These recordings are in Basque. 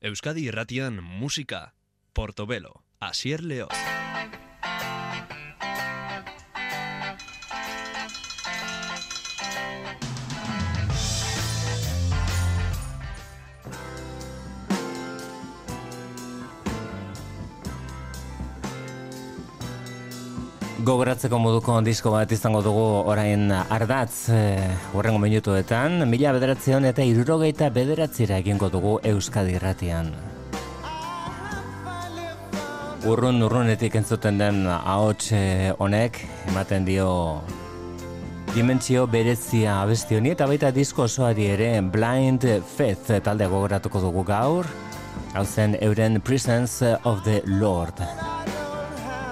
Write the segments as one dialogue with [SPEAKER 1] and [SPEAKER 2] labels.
[SPEAKER 1] Euskadi irratian musika, Portobelo, Asier Leo.
[SPEAKER 2] Gogoratzeko moduko disko bat izango dugu orain ardatz e, urrengo minutuetan, mila bederatzion eta irurogeita bederatzira egingo dugu Euskadi irratian. Urrun urrunetik entzuten den ahots eh, honek, ematen dio dimentsio berezia abesti honi eta baita disko osoari ere Blind Faith talde gogoratuko dugu gaur, hau zen euren Presence of the Lord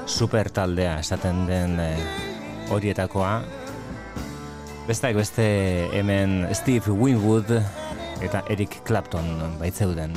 [SPEAKER 2] super taldea esaten den e, horietakoa. Besteak beste hemen Steve Winwood eta Eric Clapton baitzeuden.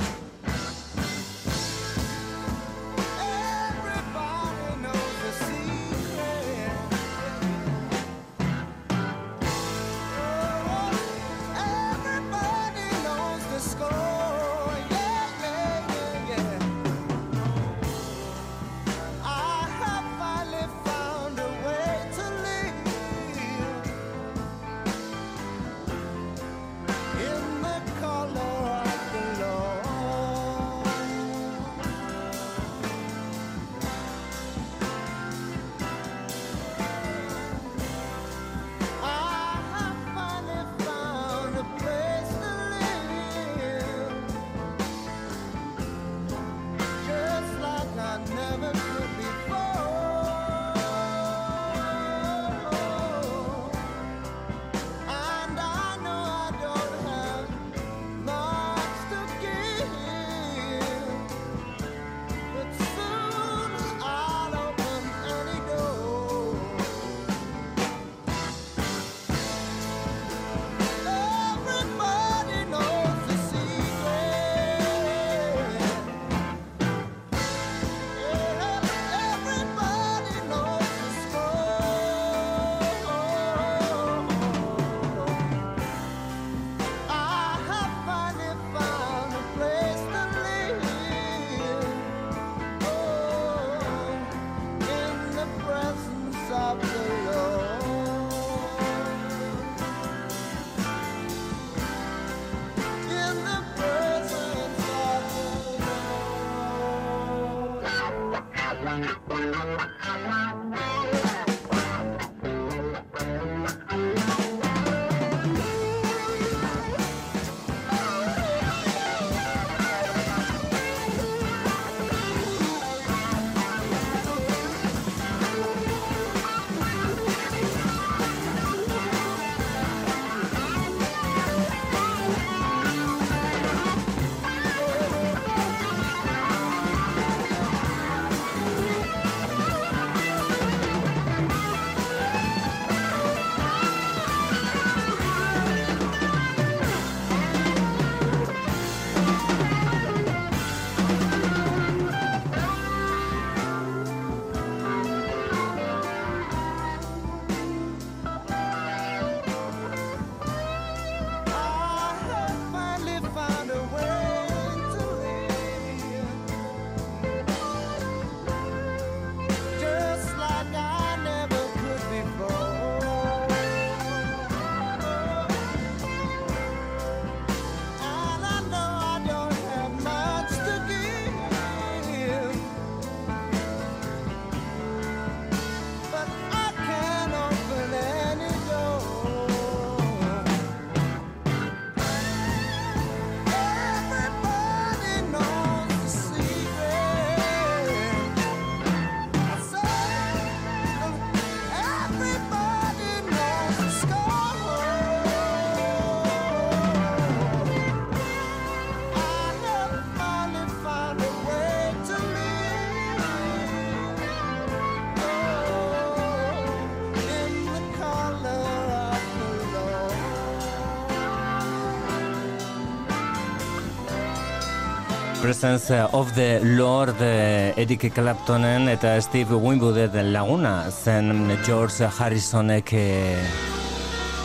[SPEAKER 2] Presence of the Lord eh, Eric Claptonen eta Steve Winwood laguna zen George Harrisonek eh,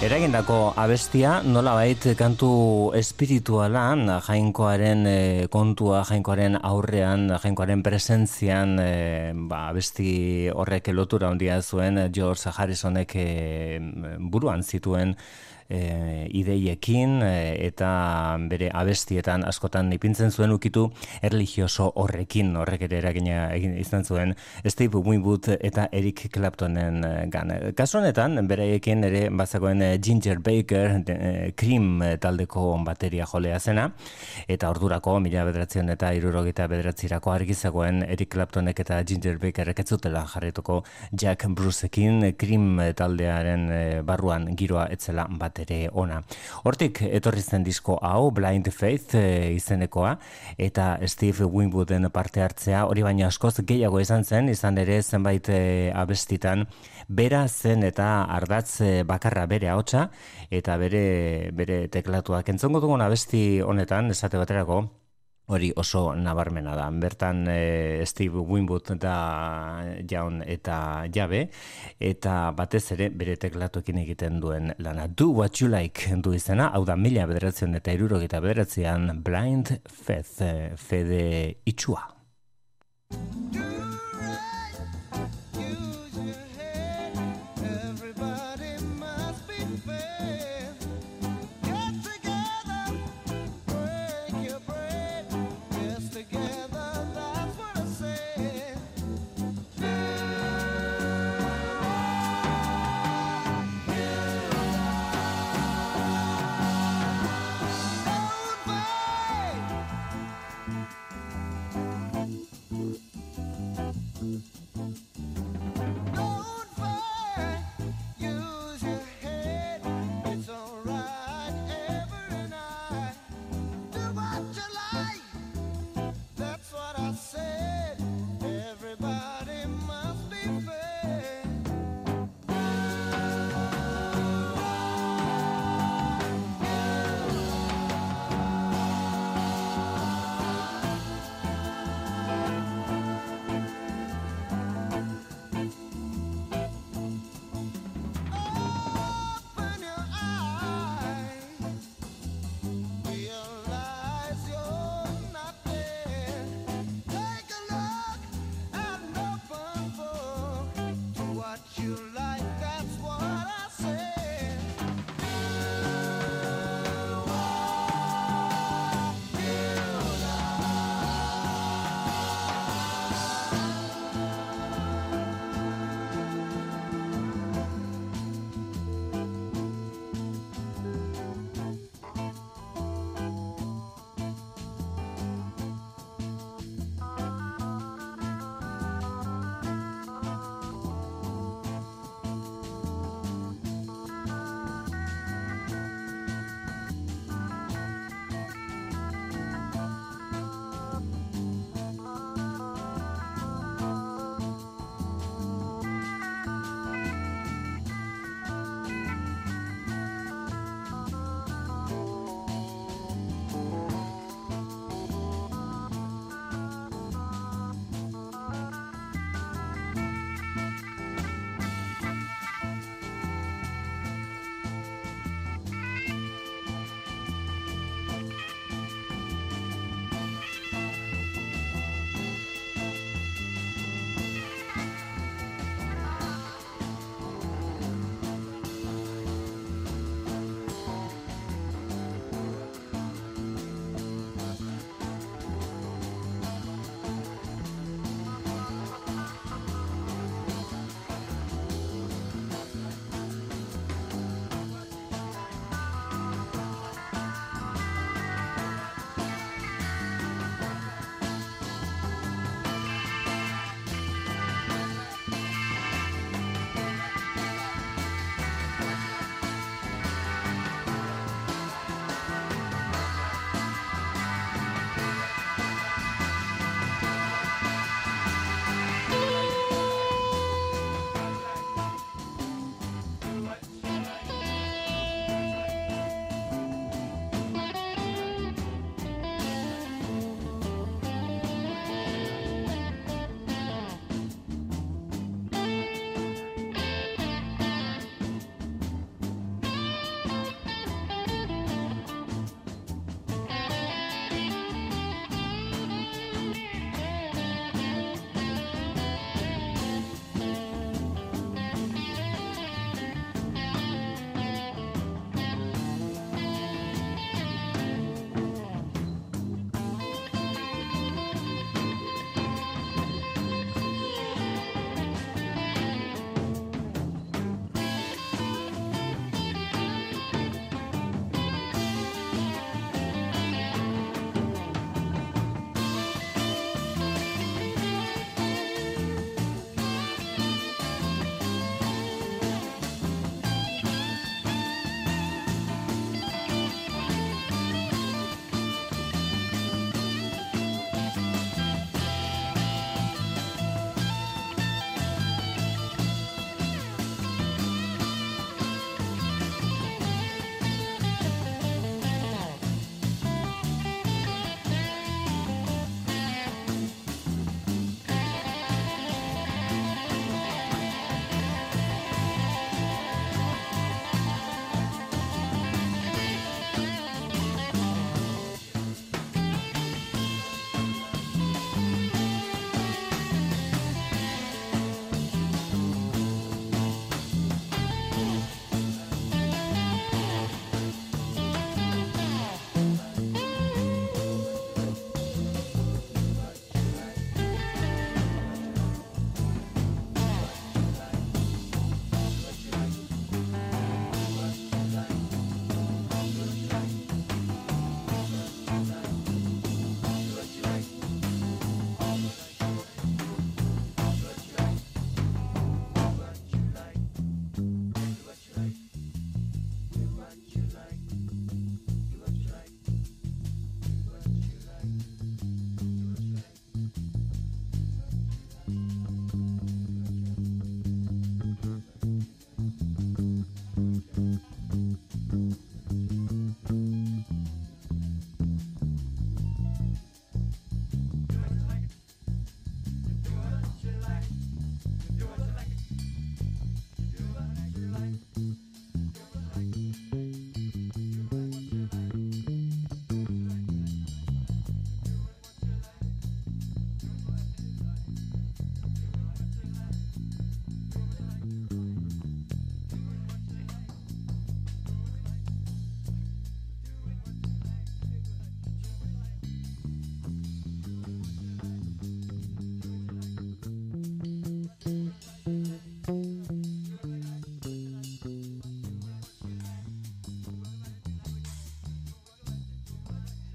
[SPEAKER 3] Eragindako abestia. Nolabait kantu espiritualan jainkoaren e, kontua, jainkoaren aurrean, jainkoaren presentzian e, ba, abesti horrek lotura handia zuen George Harrisonek e, buruan zituen e, ideiekin e, eta bere abestietan askotan ipintzen zuen ukitu erlijioso horrekin horrek ere eragina egin izan zuen Steve Winwood eta Eric Claptonen e, gan. Kasu honetan bereiekin ere bazagoen e, Ginger Baker e, Cream taldeko bateria jolea zena eta ordurako mila bederatzen eta irurogeita bederatzirako argizagoen Eric Claptonek eta Ginger Bakerek ez zutela jarretuko Jack Bruceekin Cream taldearen barruan giroa etzela bat ere ona. Hortik etorri zen disko hau Blind Faith e, izenekoa eta Steve Winwooden parte hartzea hori baina askoz gehiago izan zen izan ere zenbait e, abestitan bera zen eta ardatz e, bakarra bere ahotsa eta bere bere teklatuak entzongo dugun abesti honetan esate baterako hori oso nabarmena da. Bertan e, Steve Winwood da jaun eta jabe, eta batez ere bere teklatuekin egiten duen lana. Do what you like du izena, hau da mila bederatzen eta irurogeta bederatzean Blind Faith, eh, fede itxua.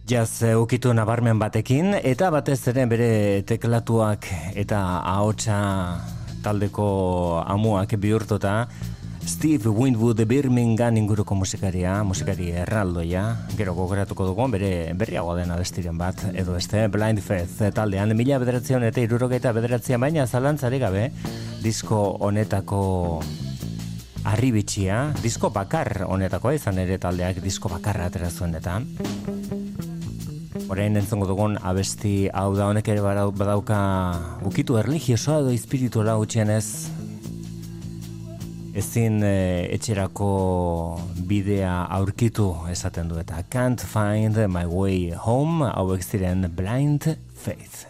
[SPEAKER 3] Jaz ukitu nabarmen batekin, eta batez ere bere teklatuak eta ahotsa taldeko amuak bihurtuta, Steve Winwood Birmingham inguruko musikaria, musikari erraldoia, gero gogoratuko dugu, bere berriago dena bestiren bat, edo este Blind Faith taldean, mila bederatzean eta irurogeita bederatzean, baina zalantzari gabe, disko honetako arribitxia, disko bakar honetakoa izan ere taldeak disko bakarra atera zuen eta Orain entzongo dugun abesti hau da honek ere badauka ukitu erligiosoa edo espirituala ez ezin e, etxerako bidea aurkitu esaten du eta Can't find my way home hauek ziren blind faith.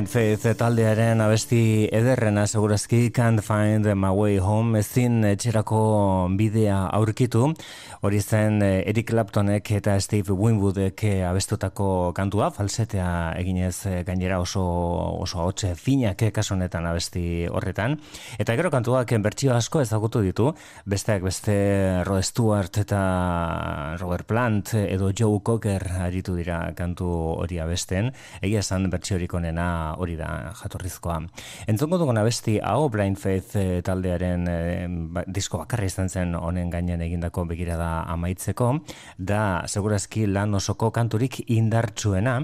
[SPEAKER 3] Blind Faith taldearen abesti ederrena segurazki Can't Find My Way Home ezin etxerako bidea aurkitu Hori zen eh, Eric Claptonek eta Steve Winwoodek eh, abestutako kantua, falsetea eginez eh, gainera oso oso hotxe finak kasunetan abesti horretan. Eta gero kantuak bertsio asko ezagutu ditu, besteak beste Rod Stewart eta Robert Plant edo Joe Cocker aritu dira kantu hori abesten, egia esan bertsio horik onena hori da jatorrizkoa. Entzongo dugun abesti hau Blind Faith taldearen ba, disko bakarri izan zen honen gainen egindako begirada amaitzeko, da segurazki lan osoko kanturik indartsuena,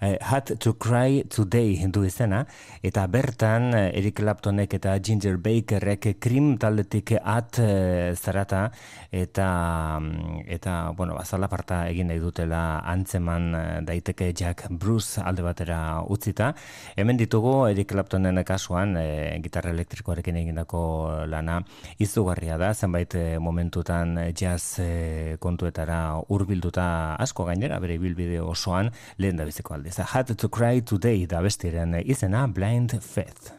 [SPEAKER 3] eh, Had to Cry Today du izena, eta bertan eh, Eric Claptonek eta Ginger Bakerrek krim taldetik at eh, zarata, eta, mm, eta bueno, bazala parta egin nahi dutela antzeman eh, daiteke Jack Bruce alde batera utzita, Hemen ditugu Eric Claptonen kasuan, e, gitarra elektrikoarekin egindako lana, izugarria da, zenbait e, momentutan jazz e, kontuetara hurbilduta asko gainera, bere bilbide osoan, lehen da biziko aldiz. Had to cry today da bestiren izena Blind Faith.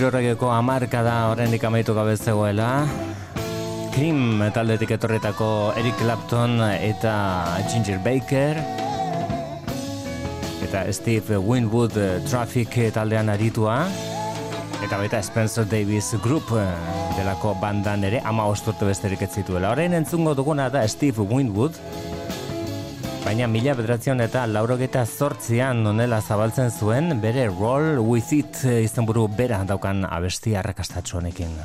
[SPEAKER 3] Irorregeko amarka da horrendik amaitu gabe zegoela. Cream taldetik etorretako Eric Clapton eta Ginger Baker. Eta Steve Winwood Traffic taldean aritua. Eta baita Spencer Davis Group delako bandan ere ama osturte besterik ez zituela. Horrein entzungo duguna da Steve Winwood, baina mila bedrazion eta laurogeta zortzian nonela zabaltzen zuen, bere Roll With It izenburu bera daukan abesti arrakastatxo honekin.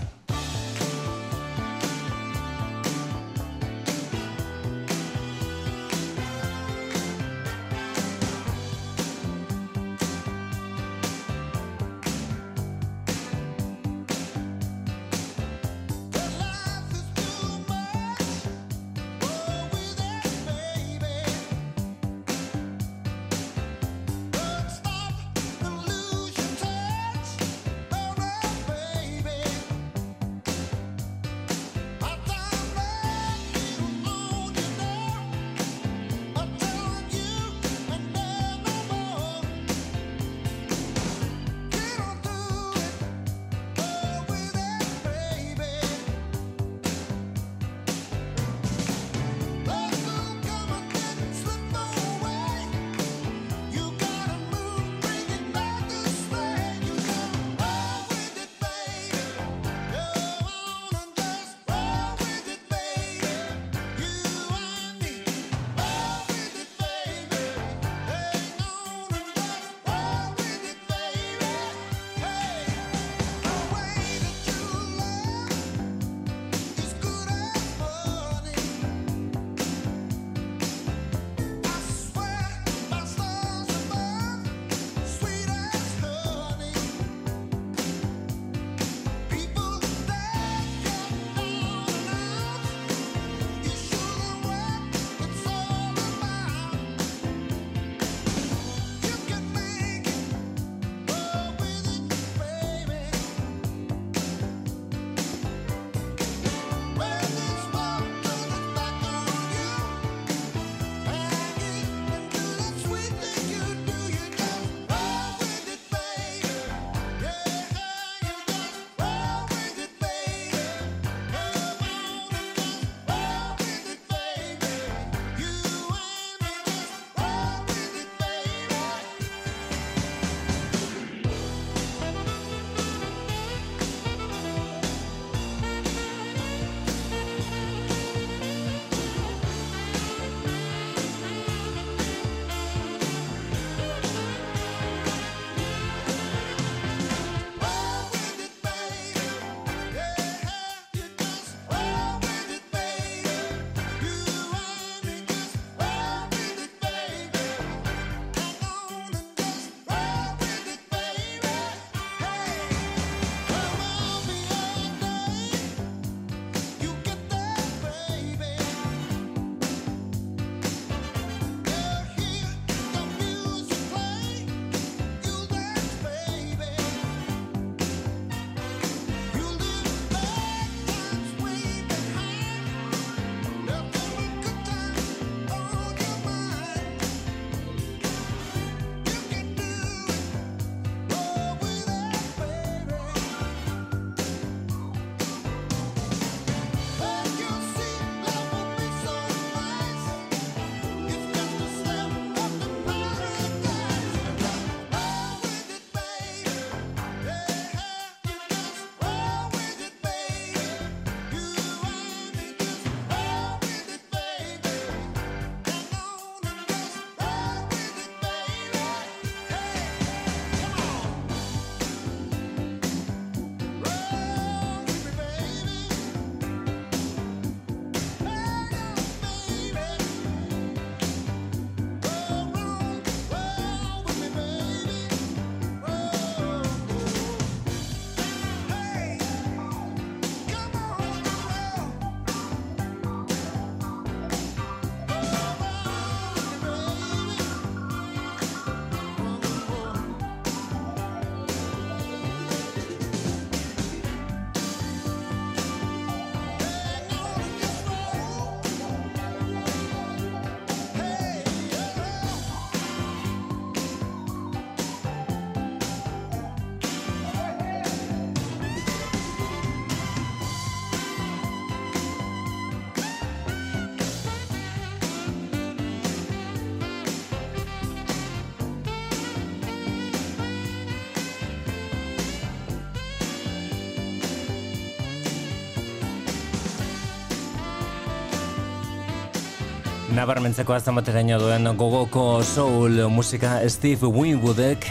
[SPEAKER 3] Nabarmentzeko azamateraino duen gogoko soul musika Steve Winwoodek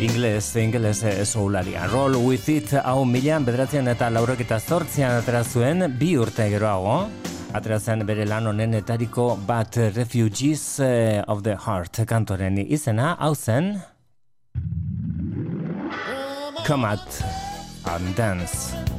[SPEAKER 3] Ingles, ingles soularia. Roll with it hau milan bederatzen eta laurek eta zortzian atera zuen bi urte geroago. Atera zen bere lan honen etariko bat Refugees eh, of the Heart kantoren izena hau zen Come out and dance.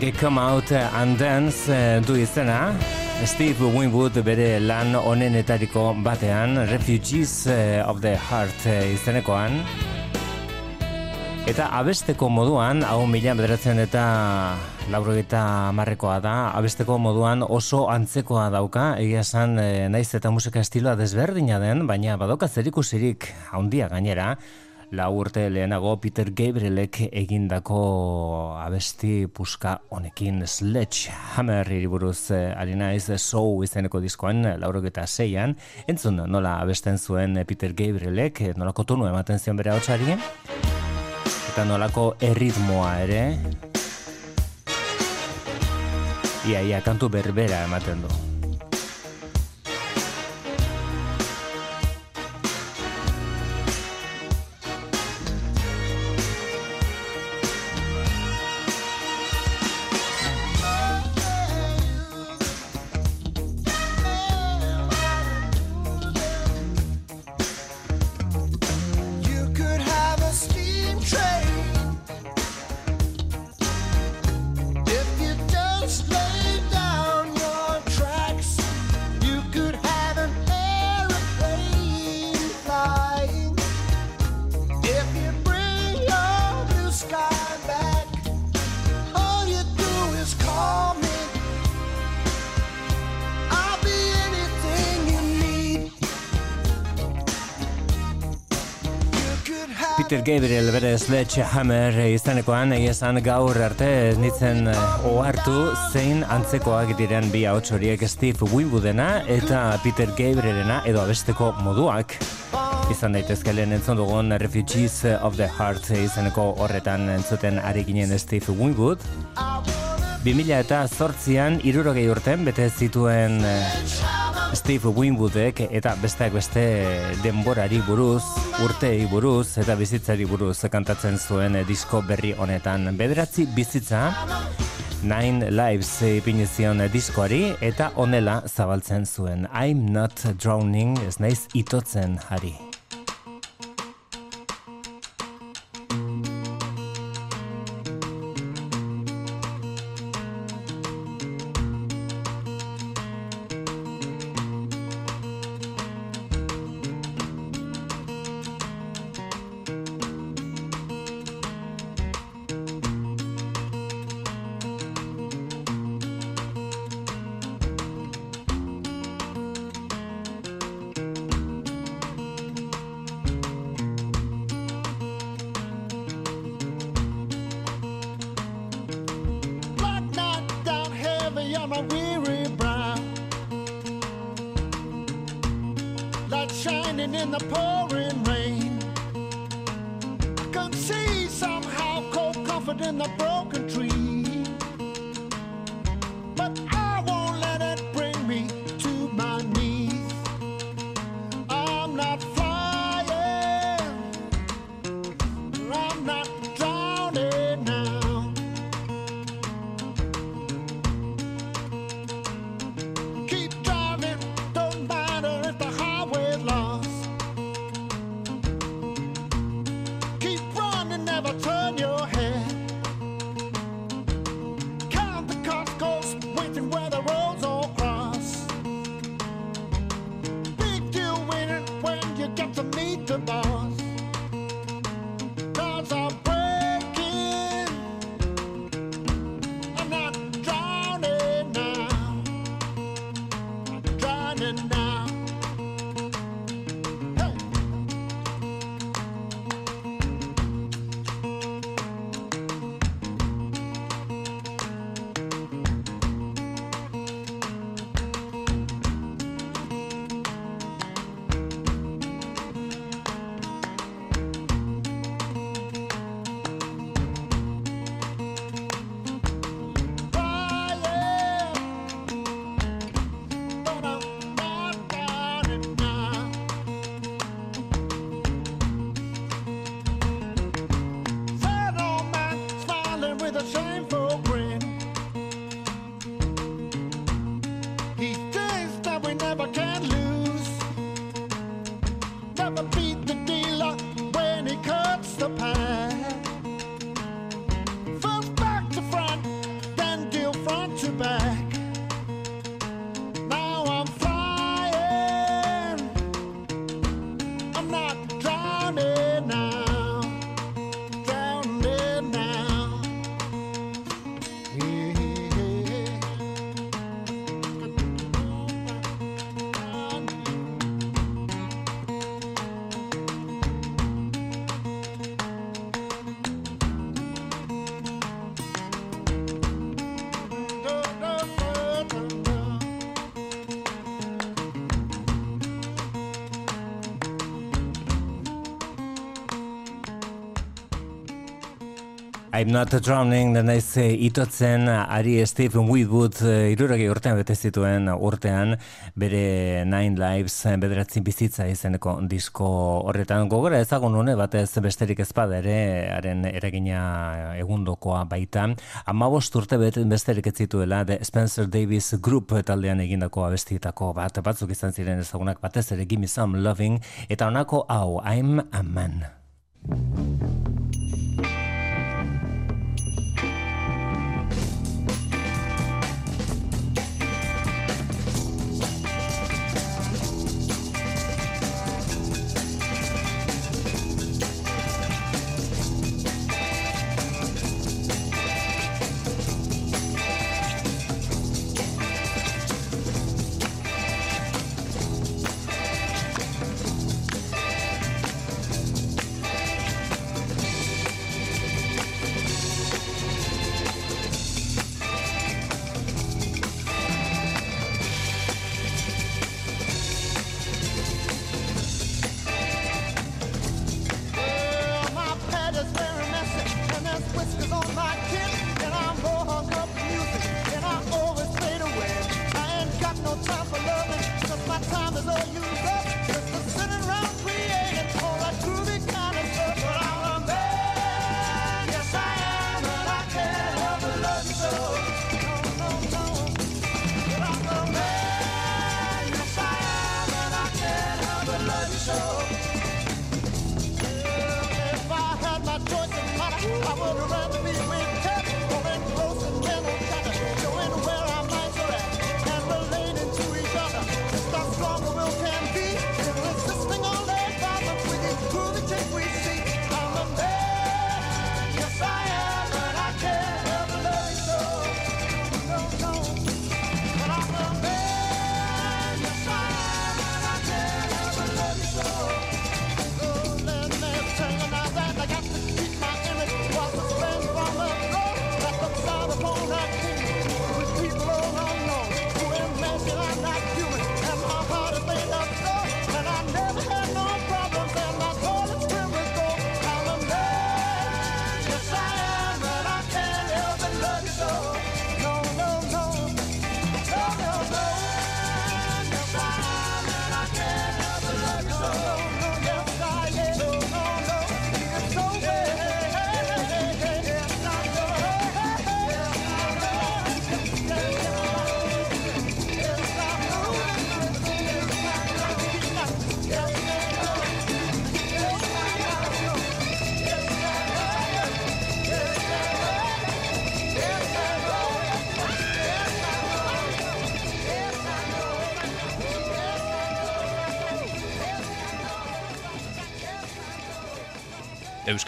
[SPEAKER 3] Honek Come Out and Dance eh, du izena. Steve Winwood bere lan onenetariko batean, Refugees eh, of the Heart izenekoan. Eta abesteko moduan, hau mila bederatzen eta lauro eta marrekoa da, abesteko moduan oso antzekoa dauka, egia esan naiz eta musika estiloa desberdina den, baina badoka zerikusirik handia gainera, lau urte lehenago Peter Gabrielek egindako abesti puska honekin Sledge Hammer iriburuz eh, harina ez show izeneko diskoan laurok eta zeian entzun nola abesten zuen Peter Gabrielek nolako tonu ematen zion bere hau eta nolako erritmoa ere? Ia ia kantu berbera ematen du Gabriel bere Sledge Hammer izanekoan esan gaur arte nitzen eh, ohartu zein antzekoak diren bi ahots horiek Steve Winwoodena eta Peter Gabrielena edo abesteko moduak. Izan daitezke lehen entzun dugun Refugees of the Heart izaneko horretan entzuten ari ginen Steve Winwood 2000 eta zortzian irurogei urten bete zituen eh, Steve Winwoodek eta besteak beste denborari buruz, urtei buruz eta bizitzari buruz kantatzen zuen disko berri honetan. Bederatzi bizitza, Nine Lives ipinizion diskoari eta onela zabaltzen zuen. I'm not drowning, ez naiz itotzen hari. the poor.
[SPEAKER 2] I'm not drowning, da naiz eh, itotzen ari Stephen Whitwood uh, iruragi urtean bete zituen urtean bere Nine Lives eh, bederatzin bizitza izeneko disko horretan. Gogora ezagun une batez besterik ezpada ere haren eragina egundokoa baita. Amabost urte besterik ez zituela The Spencer Davis Group taldean egindako abestietako bat batzuk izan ziren ezagunak. Batez ere Gimme Some Loving eta honako hau I'm a Man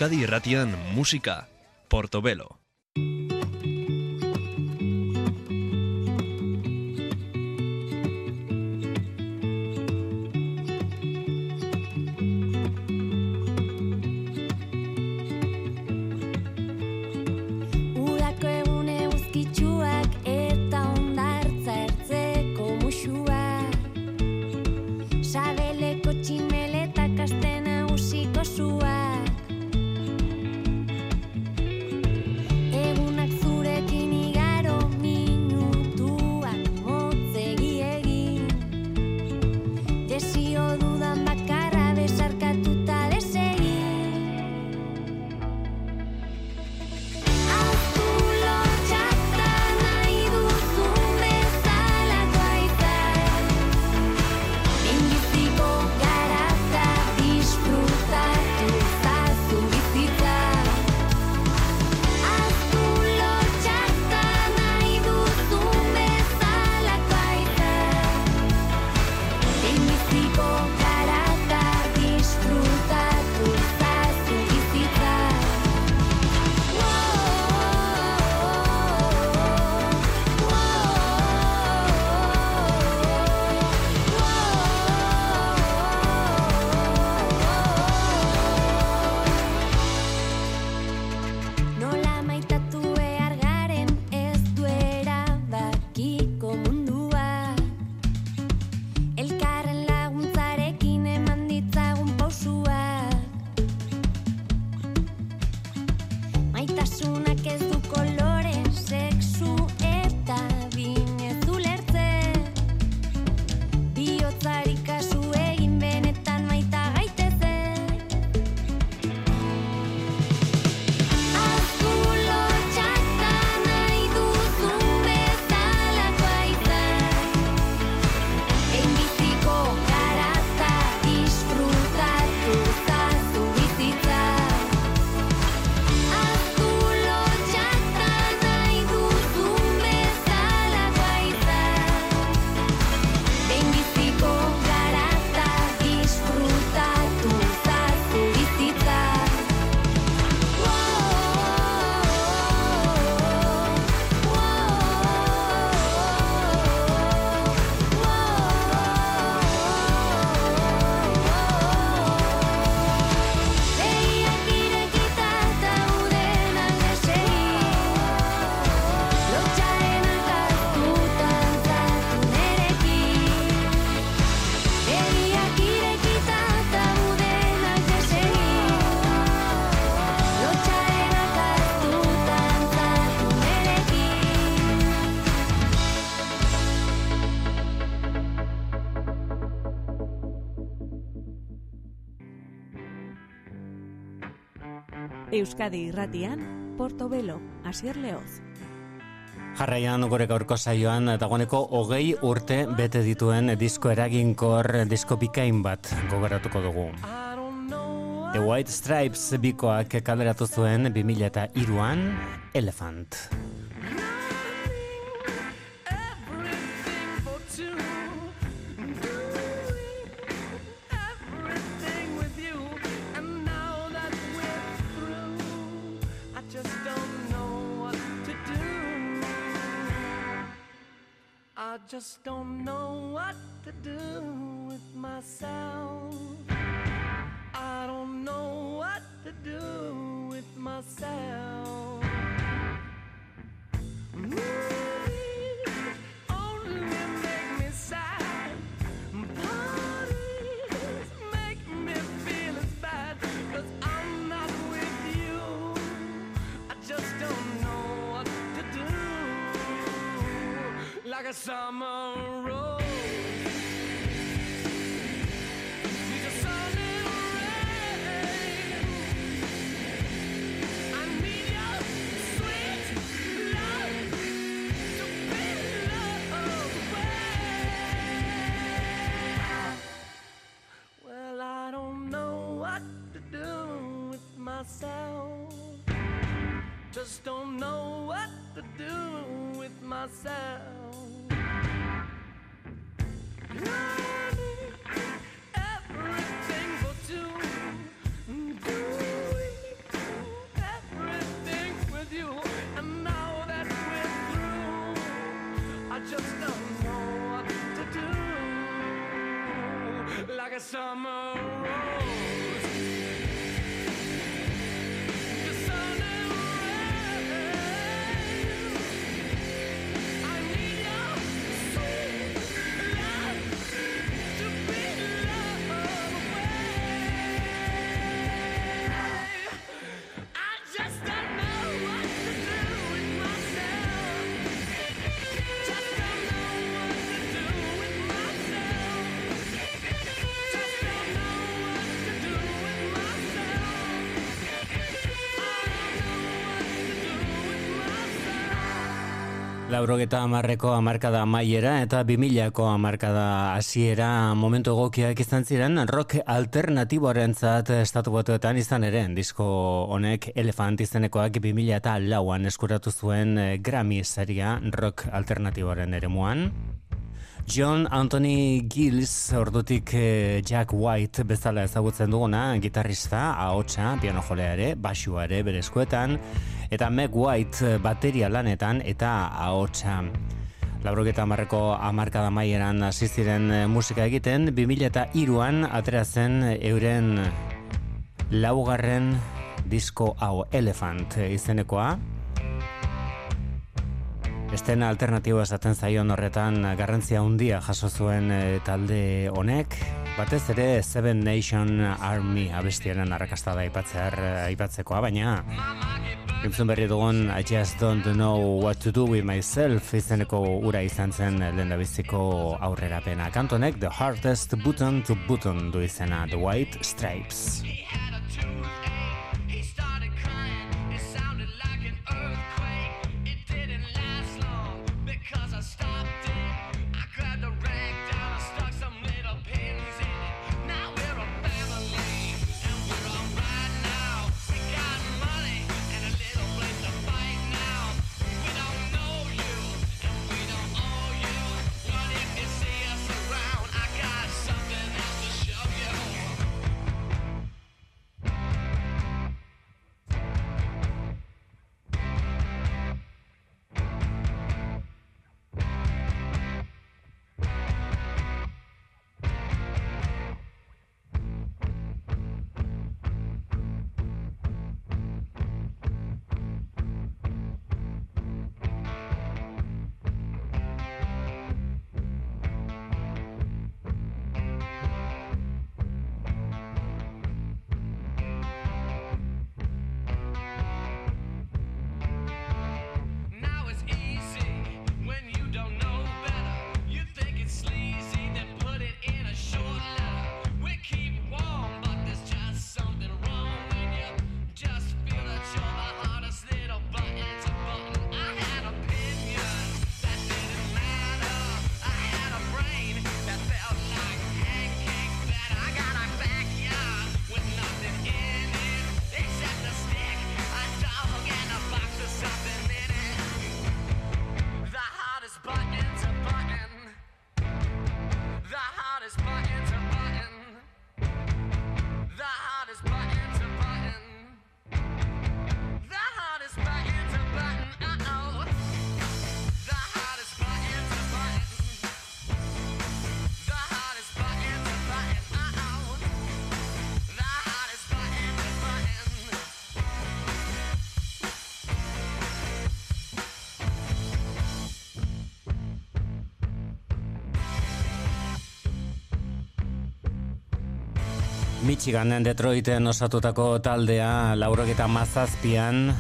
[SPEAKER 4] Euskadi Irratian Musika Portobelo
[SPEAKER 5] Euskadi irratian, Portobelo, Asier Leoz.
[SPEAKER 6] Jarraian gure gaurko saioan dagoeneko hogei urte bete dituen disko eraginkor disko bikain bat gogoratuko dugu. The White Stripes bikoak kaleratu zuen 2000 eta iruan Elephant. Laurogeta amarreko amarkada maiera eta bimilako amarkada hasiera momentu egokiak izan ziren rock alternatiboaren zat estatu batuetan izan ere disko honek elefant izenekoak bimila eta lauan eskuratu zuen Grammy saria rock alternatiboaren ere muan. John Anthony Gills ordutik eh, Jack White bezala ezagutzen duguna, gitarrista, ahotsa, piano jolea ere, basua ere, bere eta Meg White eh, bateria lanetan eta ahotsa. Laurogeta amarreko amarkada maieran asistiren eh, musika egiten, 2000 eta iruan aterazen euren laugarren disko hau Elephant izenekoa. Estena alternatibo esaten zaion horretan garrantzia handia jaso zuen eh, talde honek, batez ere Seven Nation Army abestiaren arrakastada aipatzear aipatzekoa, baina Entzun berri dugun I just don't know what to do with myself izeneko ura izan zen lehen da biziko aurrera pena. Kantonek The Hardest Button to Button du izena The White Stripes.
[SPEAKER 3] Michiganen Detroiten osatutako taldea laurogeta mazazpian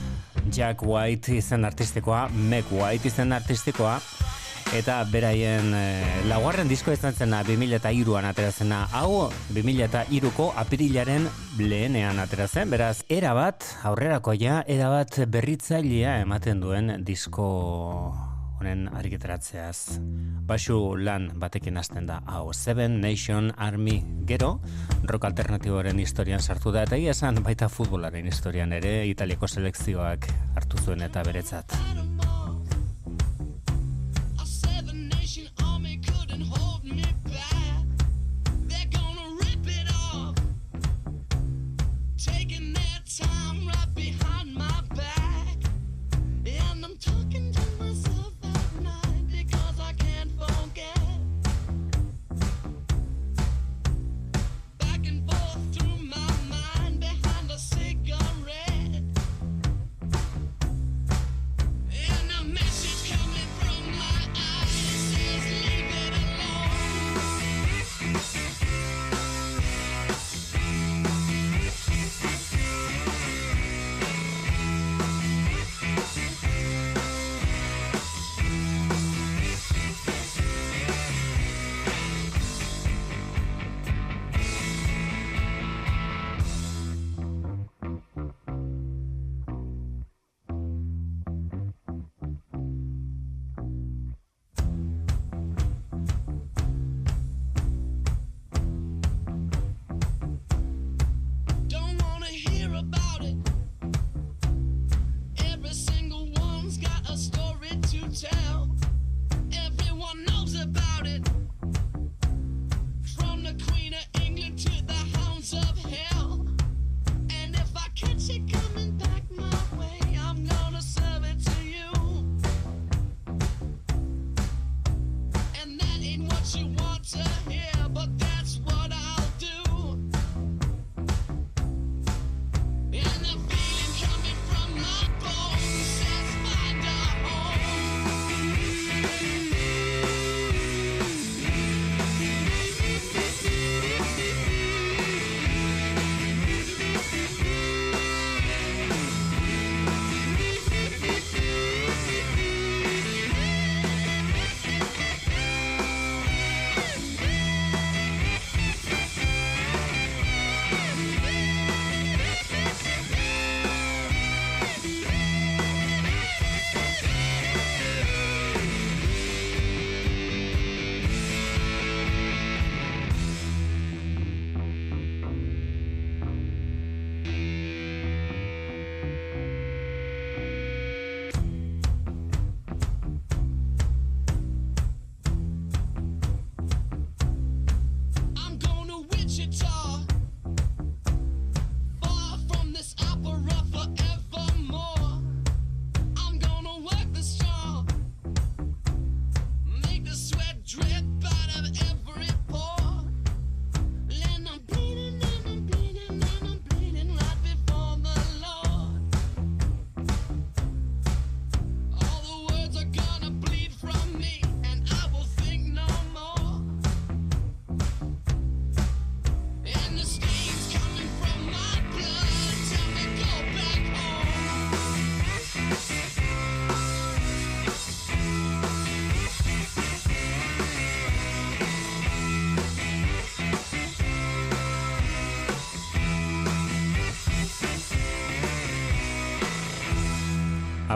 [SPEAKER 3] Jack White izen artistikoa, Meg White izen artistikoa eta beraien e, laugarren disko izan zena 2002an aterazena hau 2002ko apirilaren lehenean aterazen beraz erabat aurrerakoia erabat berritzailea ematen duen disko honen argitaratzeaz. Basu lan batekin hasten da hau Seven Nation Army gero rock alternatiboaren historian sartu da eta esan baita futbolaren historian ere Italiako selekzioak hartu zuen eta beretzat.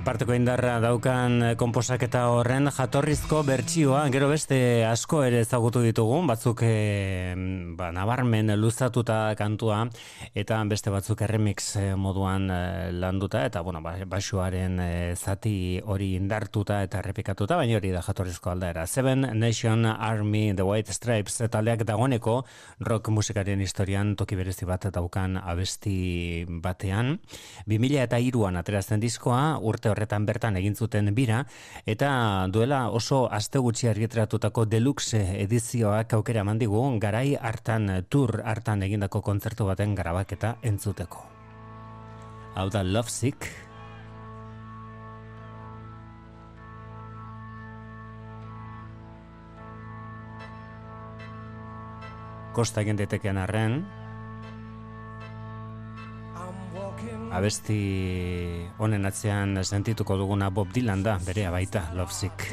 [SPEAKER 3] Aparteko indarra daukan eh, konposaketa horren jatorrizko bertsioa, gero beste asko ere ezagutu ditugun, batzuk e, ba, nabarmen luzatuta kantua, eta beste batzuk erremix eh, moduan landuta, eta bueno, ba, basuaren zati hori indartuta eta errepikatuta, baina hori da jatorrizko aldaera. Seven Nation Army, The White Stripes, taldeak dagoneko rock musikaren historian toki berezi bat daukan abesti batean. 2000 eta iruan aterazten diskoa, urte horretan bertan egin zuten bira eta duela oso aste gutxi argitratutako deluxe edizioak aukera mandigu garai hartan tour hartan egindako kontzertu baten grabaketa entzuteko. Hau da Love Sick Kosta egin arren, abesti honen atzean sentituko duguna Bob Dylan da, bere baita, Lovesick.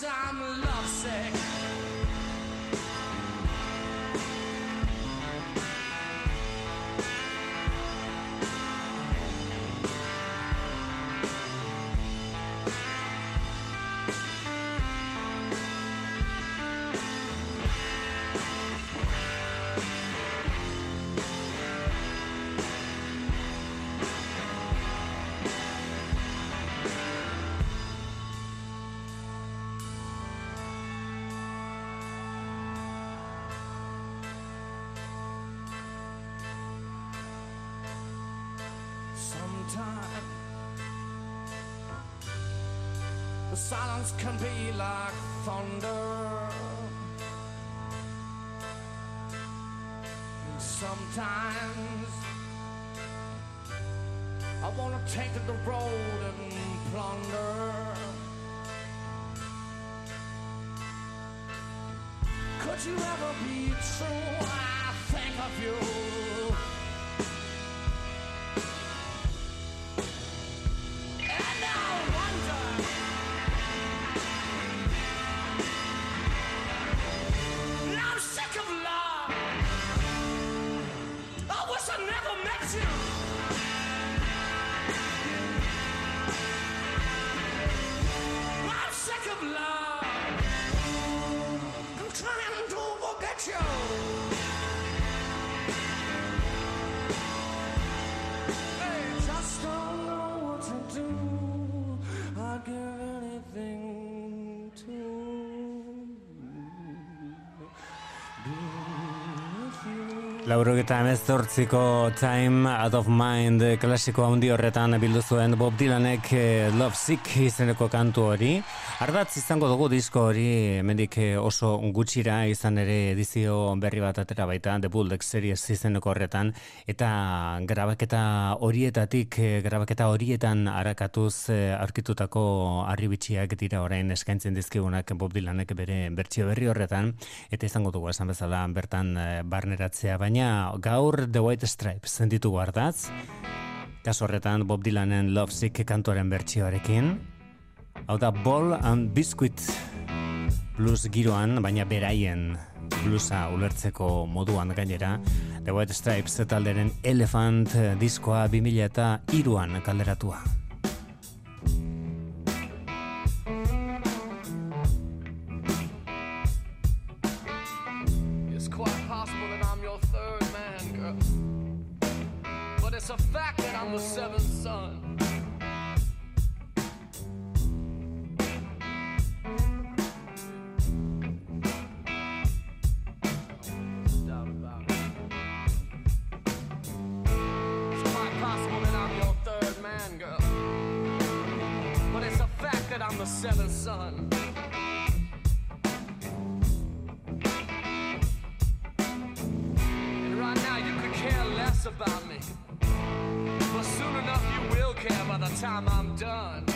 [SPEAKER 6] Oh, I guess I'm lovesick. Silence can be like thunder. And sometimes I wanna take to the road and plunder. Could you ever be true? I think of you.
[SPEAKER 3] Laurogeta emezortziko Time Out of Mind klasiko handi horretan bildu zuen Bob Dylanek eh, Love Sick izeneko kantu hori. Ardatz izango dugu disko hori hemendik eh, oso gutxira izan ere edizio berri bat atera baita The Bulldog Series izeneko horretan eta grabaketa horietatik eh, grabaketa horietan arakatuz eh, aurkitutako arribitxiak dira orain eskaintzen dizkigunak Bob Dylanek bere bertsio berri horretan eta izango dugu esan bezala bertan barneratzea. Baina gaur The White Stripes ditugu hartaz kaso horretan Bob Dylanen Love Sick kantuaren bertsioarekin hau da Ball and Biscuit blues giroan, baina beraien bluesa ulertzeko moduan gainera The White Stripes talderen Elephant diskoa 2000 eta iruan kalderatua.
[SPEAKER 6] Seventh son. And right now you could care less about me. But soon enough you will care by the time I'm done.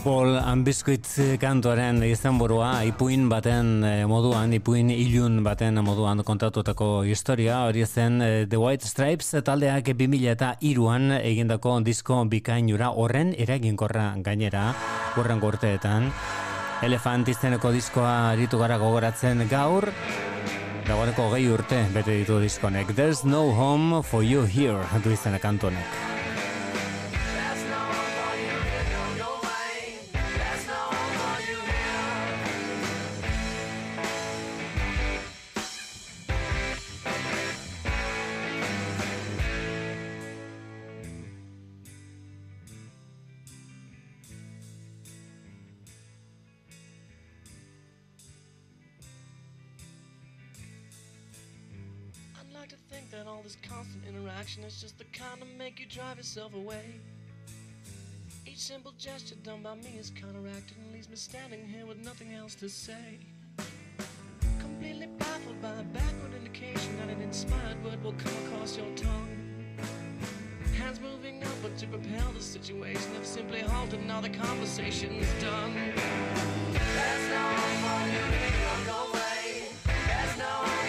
[SPEAKER 3] Paul Ambiscuit kantoren izenburua ipuin baten eh, moduan, ipuin ilun baten moduan kontatutako historia, hori zen eh, The White Stripes taldeak 2000 eta iruan egindako disko bikainura horren eraginkorra gainera, horren gorteetan. Elefant izeneko diskoa aritu gara gogoratzen gaur, dagoeneko gehi urte bete ditu diskonek. There's no home for you here, du izena kantonek.
[SPEAKER 2] Make you drive yourself away. Each simple gesture done by me is counteracted and leaves me standing here with nothing else to say. Completely baffled by a backward indication that an inspired word will come across your tongue. Hands moving upward to propel the situation have simply halted now the conversation's done. There's no home for you don't go away. There's no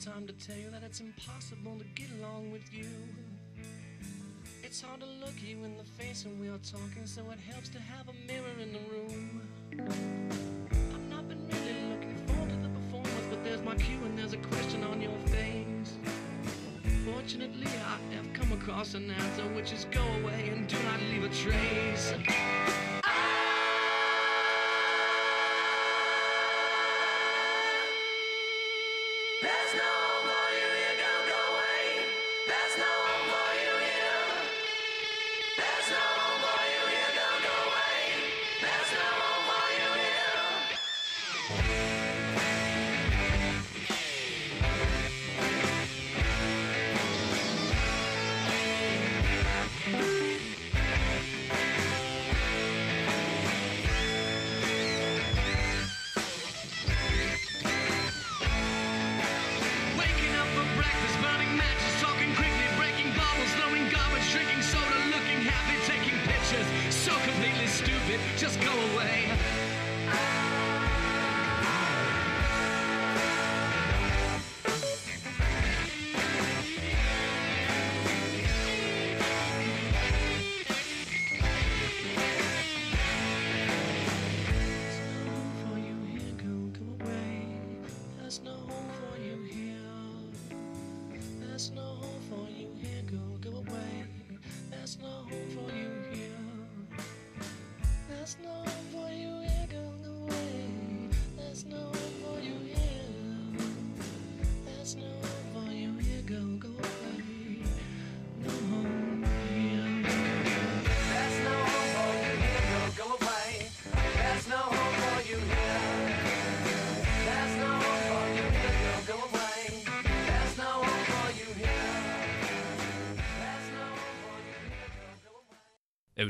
[SPEAKER 2] time to tell you that it's impossible to get along with you. It's hard to look you in the face when we are talking, so it helps to have a mirror in the room. I've not been really looking forward to the performance, but there's my cue and there's a question on your face. Fortunately, I have come across an answer which is go away and do not leave a trace.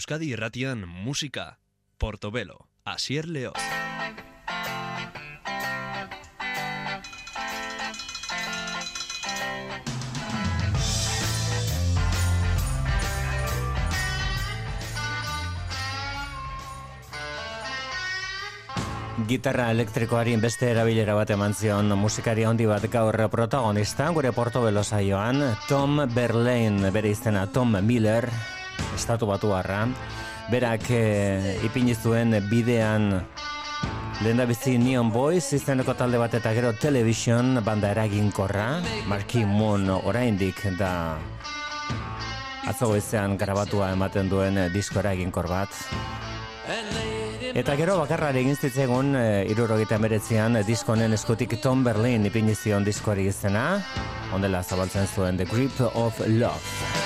[SPEAKER 4] Euskadi irratian musika. Portobelo. Asier Leoz.
[SPEAKER 3] Gitarra elektrikoari beste erabilera bat eman zion musikari handi bat gaur protagonista, gure Portobelo saioan, Tom Berlain, bere izena Tom Miller, estatu batu berak e, ipini zuen bidean lehen bizi Neon Boys izeneko talde bat eta gero Television banda eraginkorra, Marky Moon oraindik da atzo goizean grabatua ematen duen disko eraginkor bat.
[SPEAKER 6] Eta gero bakarrari egin zitzegun e, irurogeita emeretzean e, diskonen eskutik Tom Berlin ipinizion diskoari izena, ondela zabaltzen zuen The Grip of Love.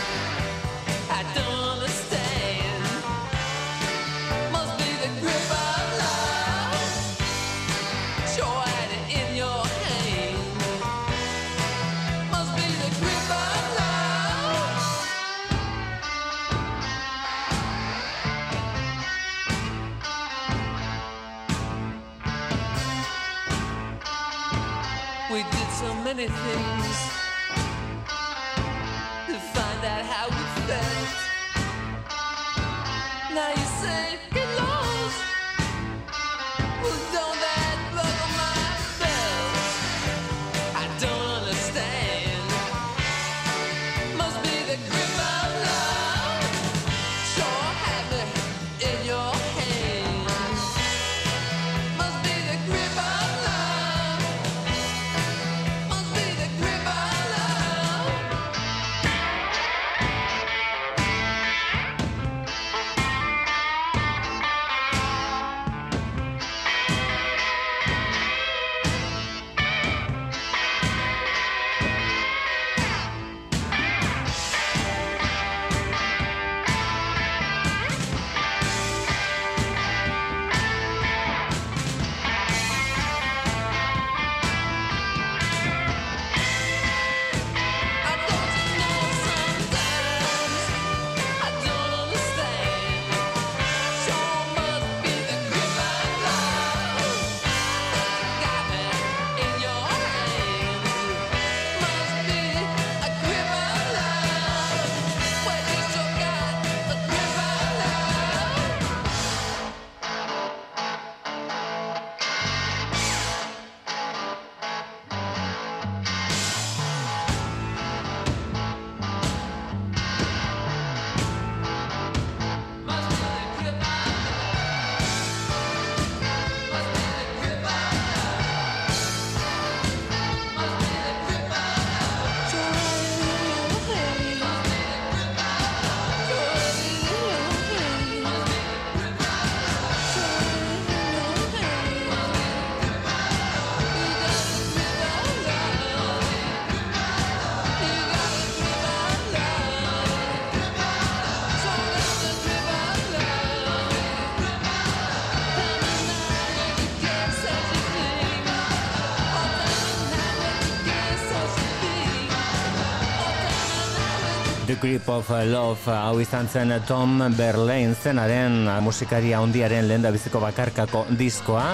[SPEAKER 3] Grip of Love
[SPEAKER 6] hau izan zen Tom Berlain zenaren musikaria handiaren lehen biziko bakarkako diskoa.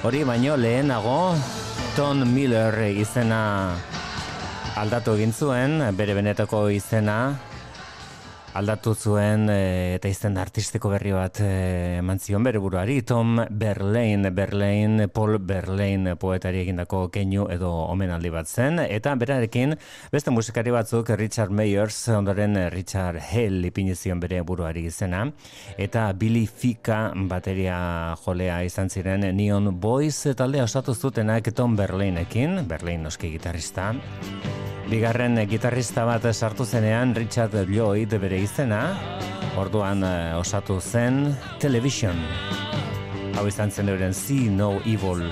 [SPEAKER 6] Hori baino lehenago Tom Miller izena aldatu egin zuen, bere benetako izena aldatu zuen e, eta izen artistiko berri bat e, eman zion bere buruari Tom Berlain, Berlain, Paul Berlain poetari egindako keinu edo omenaldi bat zen eta berarekin beste musikari batzuk Richard Mayers ondoren Richard Hell ipini zion bere buruari izena eta Billy Fika bateria jolea izan ziren Neon Boys taldea osatu zutenak Tom Berlainekin, Berlain noski gitarrista Bigarren eh, gitarrista bat sartu zenean Richard Lloyd bere izena, orduan eh, osatu zen Television. Hau izan zen euren See No Evil.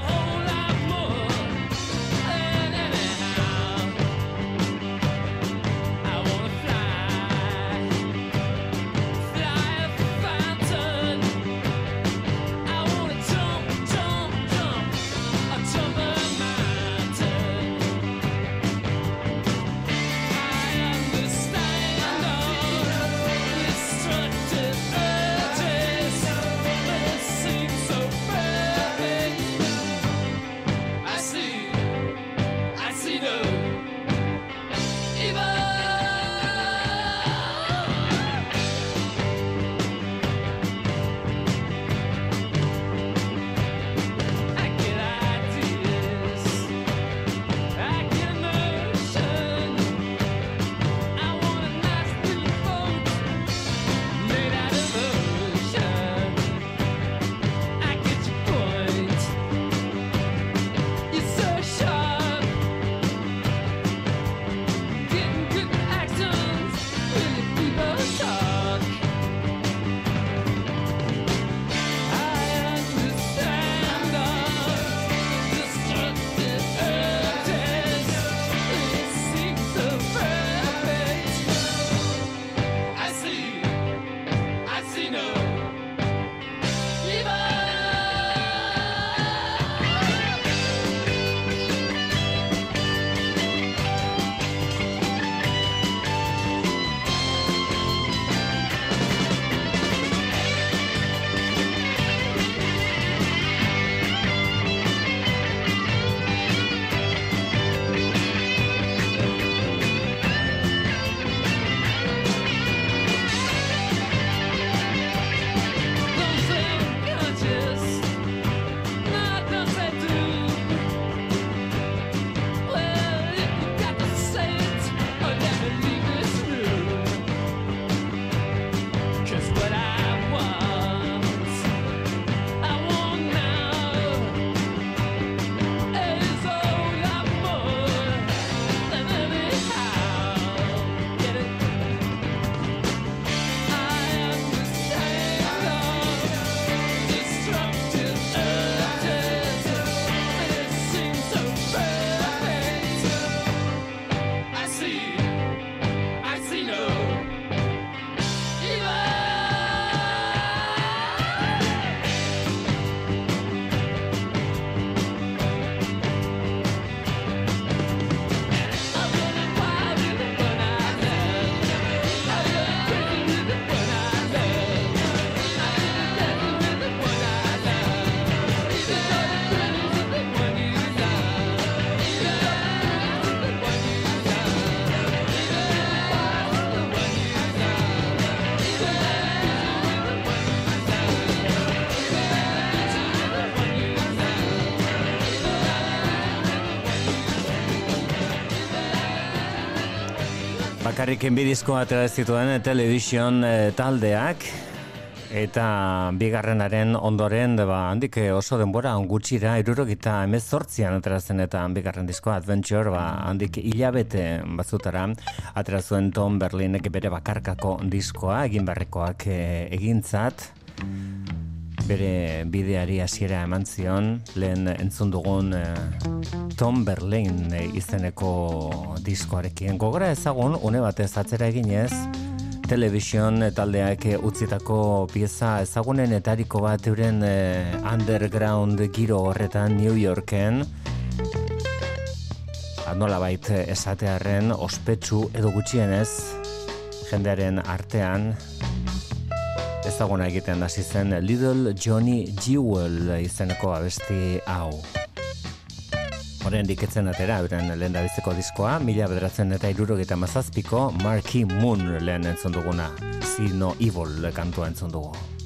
[SPEAKER 3] Bakarrik enbidizko atera zituen eh, television eh, taldeak. Eta bigarrenaren ondoren ba, handik eh, oso denbora gutxira irurogita emezortzian aterazen eta bigarren disko Adventure ba, handik hilabete bazutara atera zuen Tom Berlinek bere bakarkako diskoa egin barrekoak egintzat bere bideari hasiera eman zion. Lehen entzun dugun Tom Berlin izeneko diskoarekin. Gogora ezagun, une batez atzera eginez, television taldeak utzitako pieza ezagunen etariko bat euren eh, underground giro horretan New Yorken, nola bait esatearen ospetsu edo gutxienez jendearen artean ezaguna egiten hasi zen Little Johnny Jewel izeneko abesti hau. Horen diketzen atera, euren lehen dabizeko diskoa, mila bederatzen eta irurogeita mazazpiko Marky Moon lehen entzun duguna. Zino Evil kantua entzun dugu.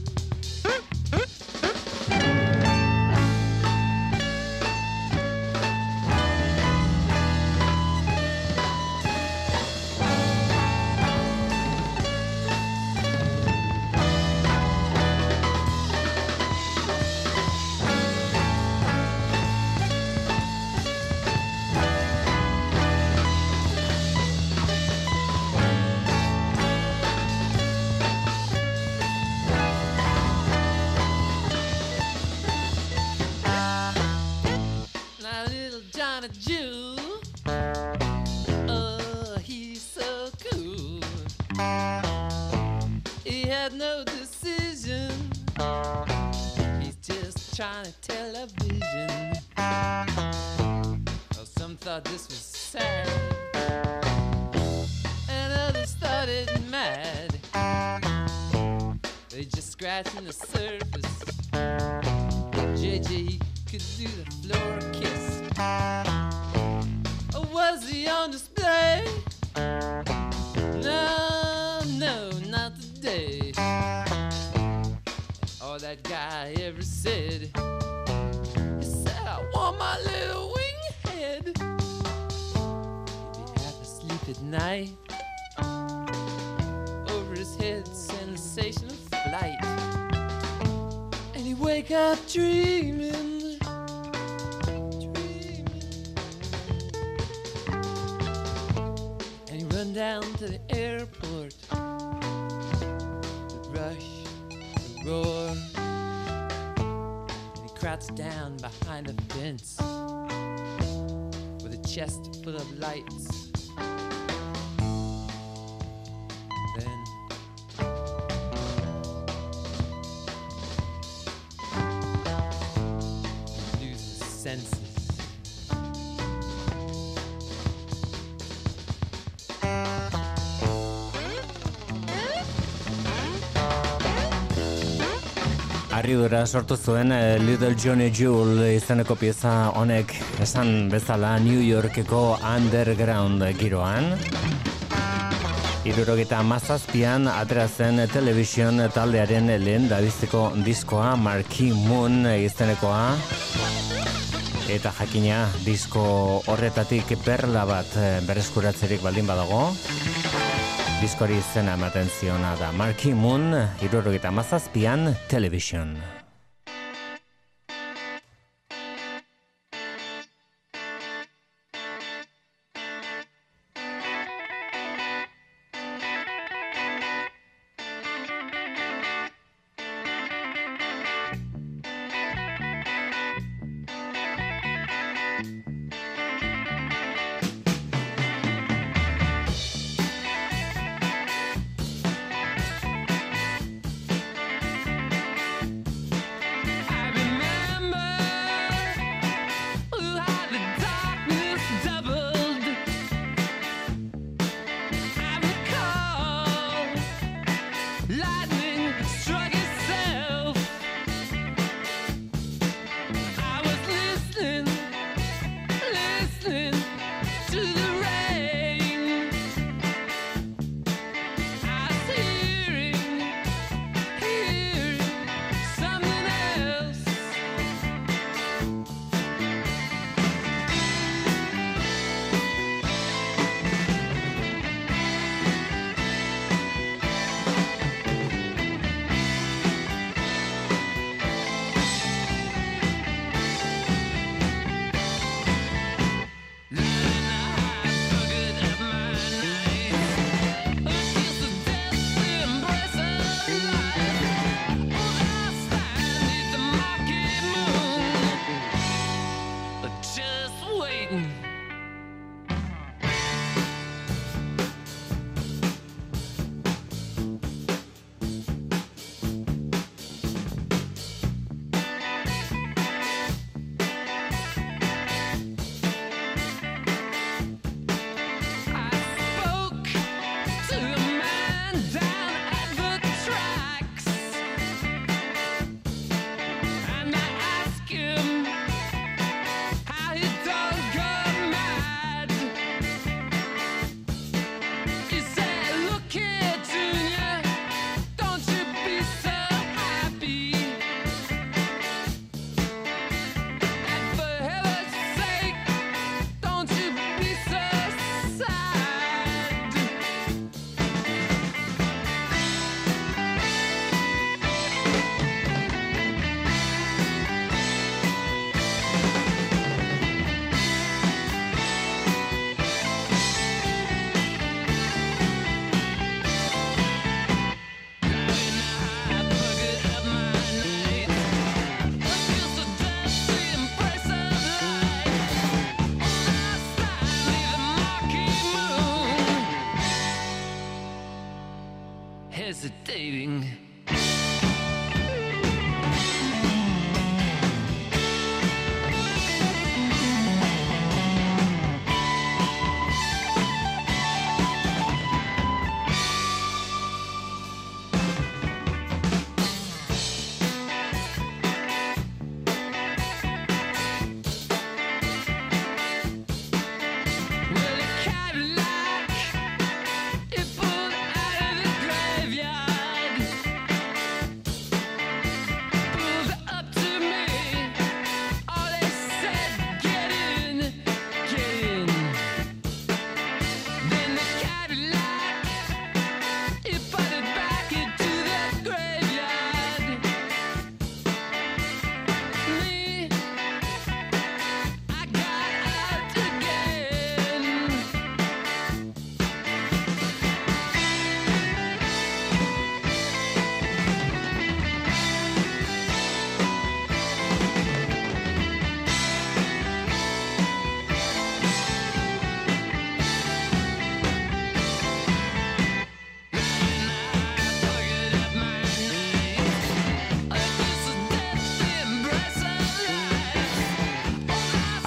[SPEAKER 3] Harridura sortu zuen eh, Little Johnny Jewel izeneko pieza honek esan bezala New Yorkeko underground giroan. Irurogeta mazazpian aterazen television taldearen lehen dabizteko diskoa Marquee Moon izenekoa. Eta jakina disko horretatik perla bat eh, berreskuratzerik baldin badago diskori izena ematen ziona da Marky Moon, irurogeta mazazpian, television.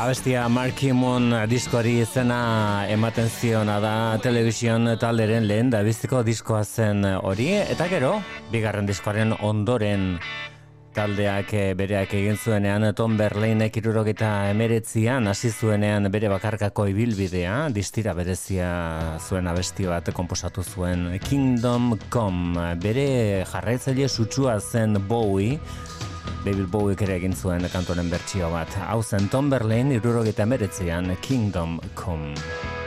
[SPEAKER 6] Abestia Mark Kimon diskoari izena ematen ziona da telebizion talderen lehen da biztiko diskoa zen hori. Eta gero, bigarren diskoaren ondoren taldeak eh, bereak egin zuenean Tom Berleinek irurogeta emeretzian hasi zuenean bere bakarkako ibilbidea distira berezia zuen abesti bat komposatu zuen Kingdom Come. Bere jarraitzaile sutsua zen Bowie David Bowie ere egin zuen kantoren bertsio bat. Hau zen Tom Berlin irurogeita meretzean Kingdom Come.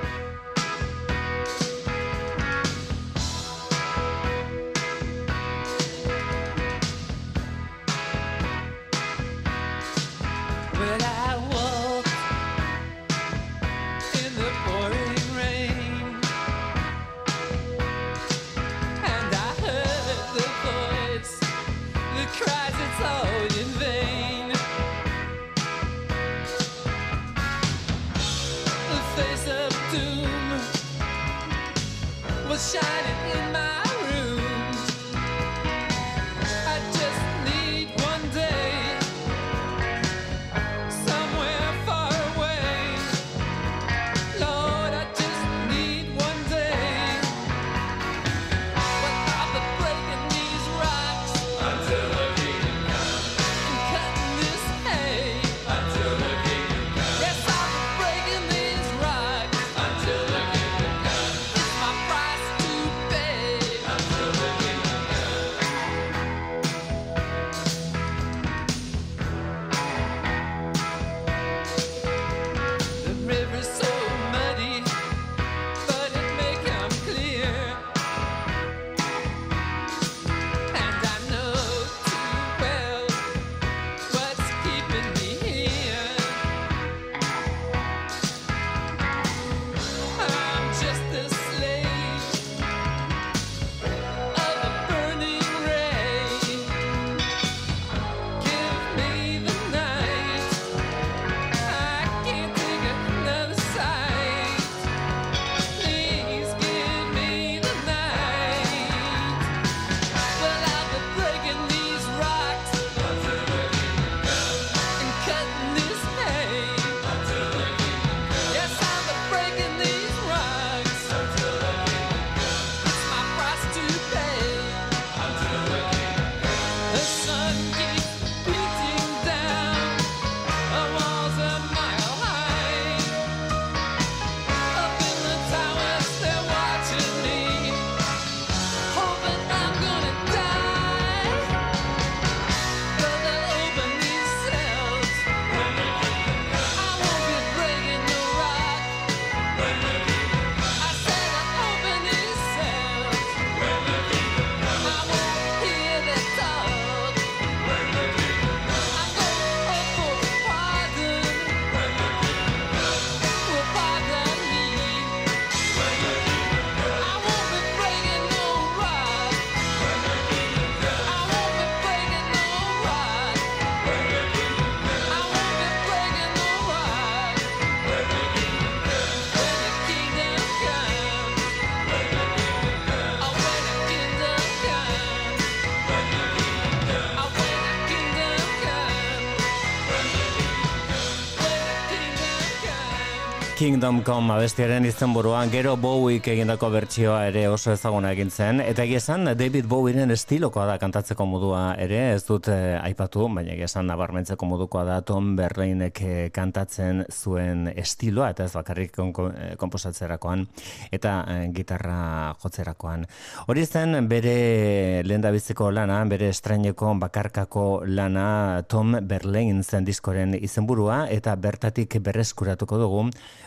[SPEAKER 6] Kingdom Come abestiaren izenburuan gero Bowiek egindako bertsioa ere oso ezaguna egin zen. Eta egia esan David Bowieren estilokoa da kantatzeko modua ere ez dut eh, aipatu baina egia esan nabarmentzeko modukoa da Tom Berleinek eh, kantatzen zuen estiloa eta ez bakarrik eh, konposatzerakoan eta eh, gitarra jotzerakoan. Hori zen bere lehendabiziko lana bere estraineko bakarkako lana Tom Berlein zen diskoren izenburua eta bertatik berreskuratuko dugu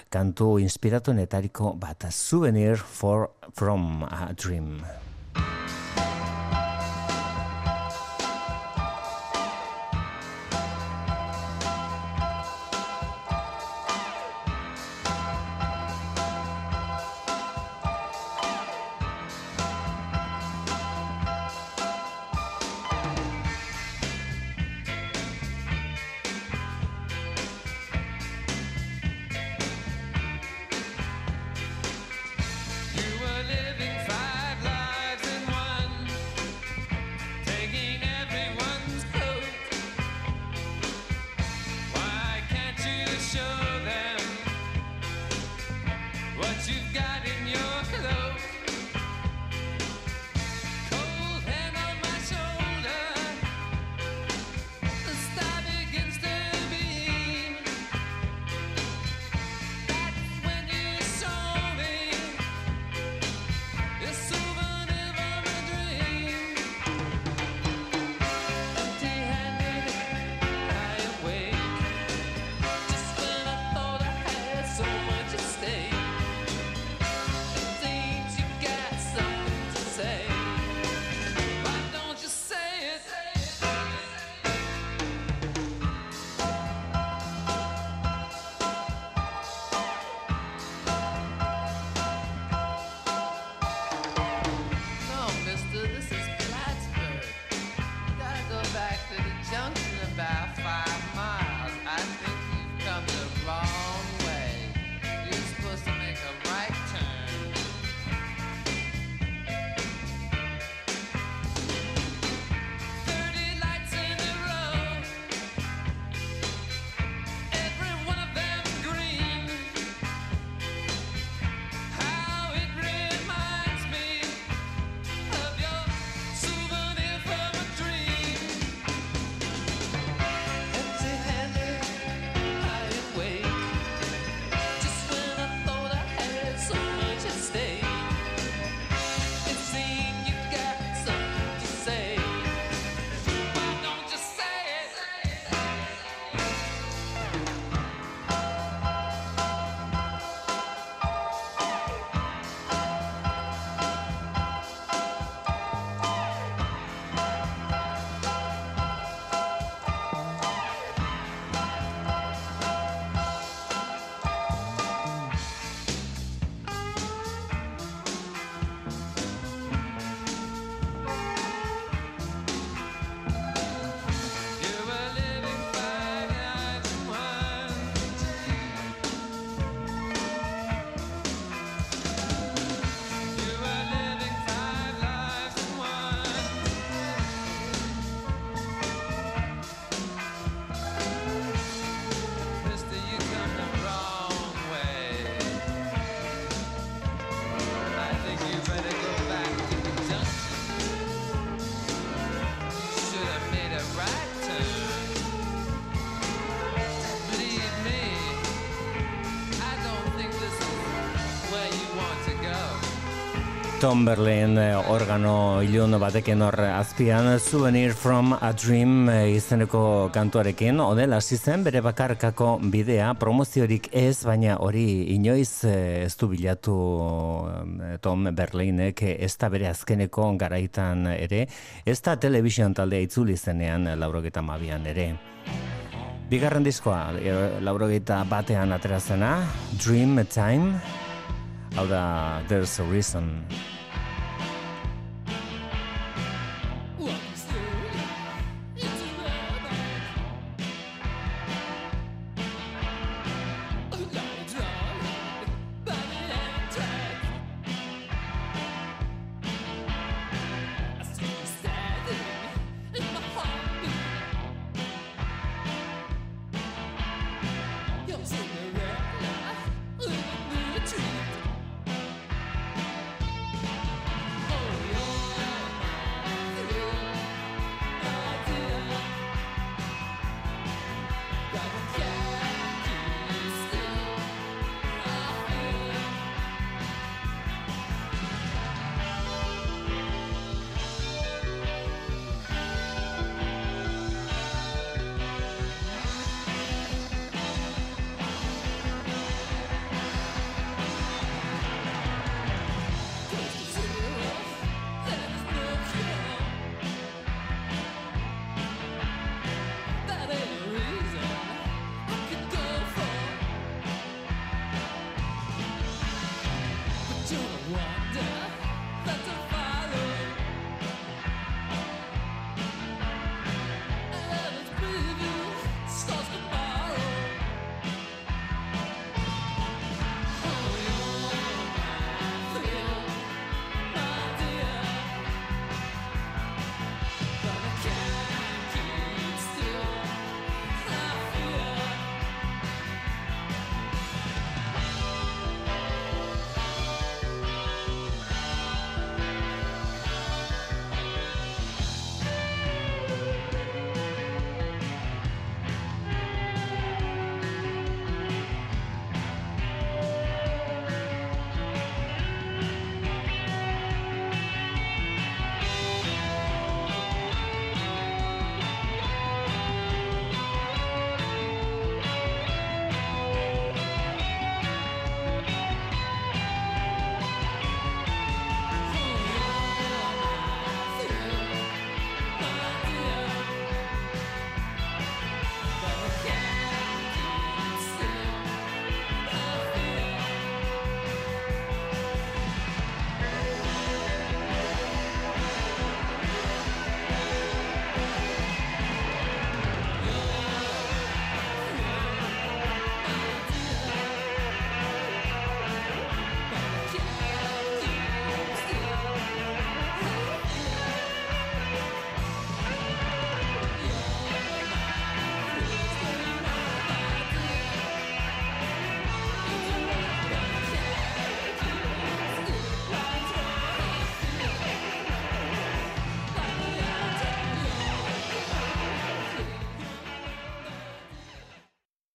[SPEAKER 6] kantu inspiratu netariko bat, souvenir for, from a dream.
[SPEAKER 3] Tom Berlin eh, organo ilun bateken hor azpian. Souvenir from a Dream eh, izeneko kantuarekin. Onela hasi zen bere bakarkako bidea. Promoziorik ez baina hori inoiz eh, ez du bilatu Tom Berlinek. Ez da bere azkeneko garaitan ere. Ez da television taldea itzuli zenean laurogeta mabian ere. Bigarren diskoa, laurogeita batean aterazena, Dream Time, hau da There's a Reason.